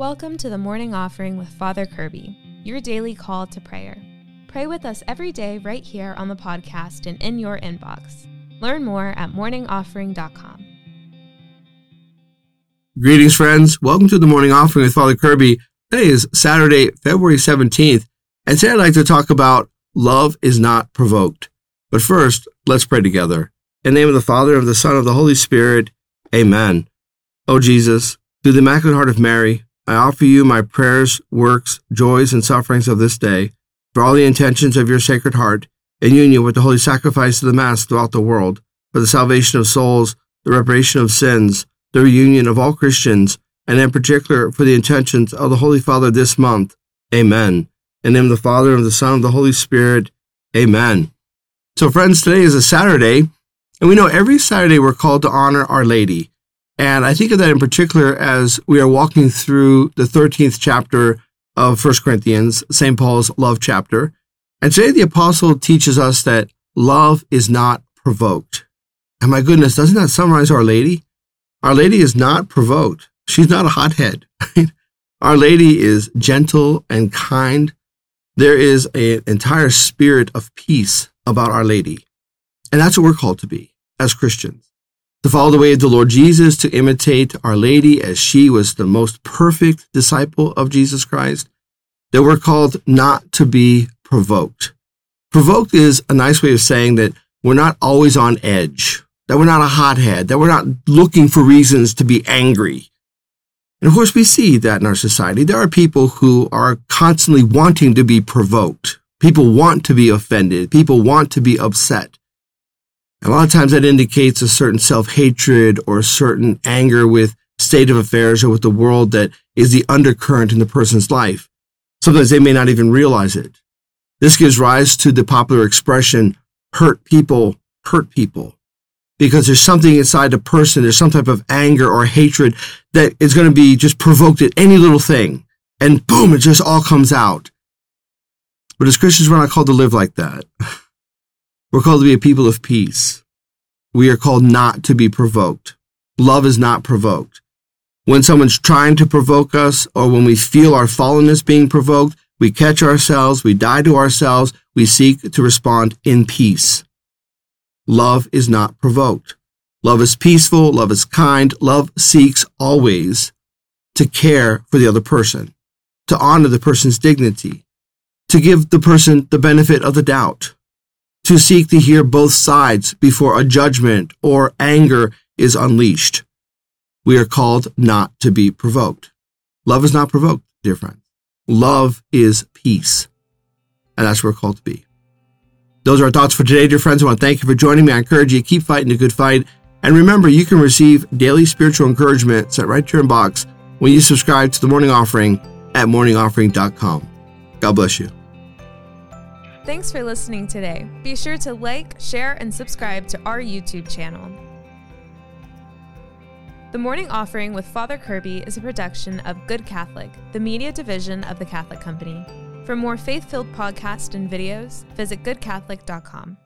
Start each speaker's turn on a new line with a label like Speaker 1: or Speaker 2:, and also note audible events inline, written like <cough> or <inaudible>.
Speaker 1: Welcome to the morning offering with Father Kirby, your daily call to prayer. Pray with us every day right here on the podcast and in your inbox. Learn more at morningoffering.com.
Speaker 2: Greetings, friends. Welcome to the morning offering with Father Kirby. Today is Saturday, February 17th, and today I'd like to talk about love is not provoked. But first, let's pray together. In the name of the Father, of the Son, of the Holy Spirit, Amen. O Jesus, through the Immaculate Heart of Mary, I offer you my prayers, works, joys, and sufferings of this day, for all the intentions of your Sacred Heart, in union with the holy sacrifice of the Mass throughout the world, for the salvation of souls, the reparation of sins, the reunion of all Christians, and in particular for the intentions of the Holy Father this month. Amen. In the name of the Father, and of the Son, and of the Holy Spirit. Amen. So, friends, today is a Saturday, and we know every Saturday we're called to honor Our Lady. And I think of that in particular as we are walking through the 13th chapter of 1 Corinthians, St. Paul's love chapter. And today the apostle teaches us that love is not provoked. And my goodness, doesn't that summarize Our Lady? Our Lady is not provoked. She's not a hothead. <laughs> Our Lady is gentle and kind. There is an entire spirit of peace about Our Lady. And that's what we're called to be as Christians to follow the way of the Lord Jesus, to imitate Our Lady as she was the most perfect disciple of Jesus Christ, that we're called not to be provoked. Provoked is a nice way of saying that we're not always on edge, that we're not a hothead, that we're not looking for reasons to be angry. And of course, we see that in our society. There are people who are constantly wanting to be provoked. People want to be offended. People want to be upset. A lot of times that indicates a certain self-hatred or a certain anger with state of affairs or with the world that is the undercurrent in the person's life. Sometimes they may not even realize it. This gives rise to the popular expression, hurt people, hurt people. Because there's something inside the person, there's some type of anger or hatred that is going to be just provoked at any little thing. And boom, it just all comes out. But as Christians, we're not called to live like that. <laughs> We're called to be a people of peace. We are called not to be provoked. Love is not provoked. When someone's trying to provoke us or when we feel our fallenness being provoked, we catch ourselves, we die to ourselves, we seek to respond in peace. Love is not provoked. Love is peaceful, love is kind, love seeks always to care for the other person, to honor the person's dignity, to give the person the benefit of the doubt to seek to hear both sides before a judgment or anger is unleashed. We are called not to be provoked. Love is not provoked, dear friends. Love is peace. And that's what we're called to be. Those are our thoughts for today, dear friends. I want to thank you for joining me. I encourage you to keep fighting the good fight. And remember, you can receive daily spiritual encouragement sent right to your inbox when you subscribe to the morning offering at morningoffering.com. God bless you.
Speaker 1: Thanks for listening today. Be sure to like, share, and subscribe to our YouTube channel. The Morning Offering with Father Kirby is a production of Good Catholic, the media division of the Catholic Company. For more faith filled podcasts and videos, visit goodcatholic.com.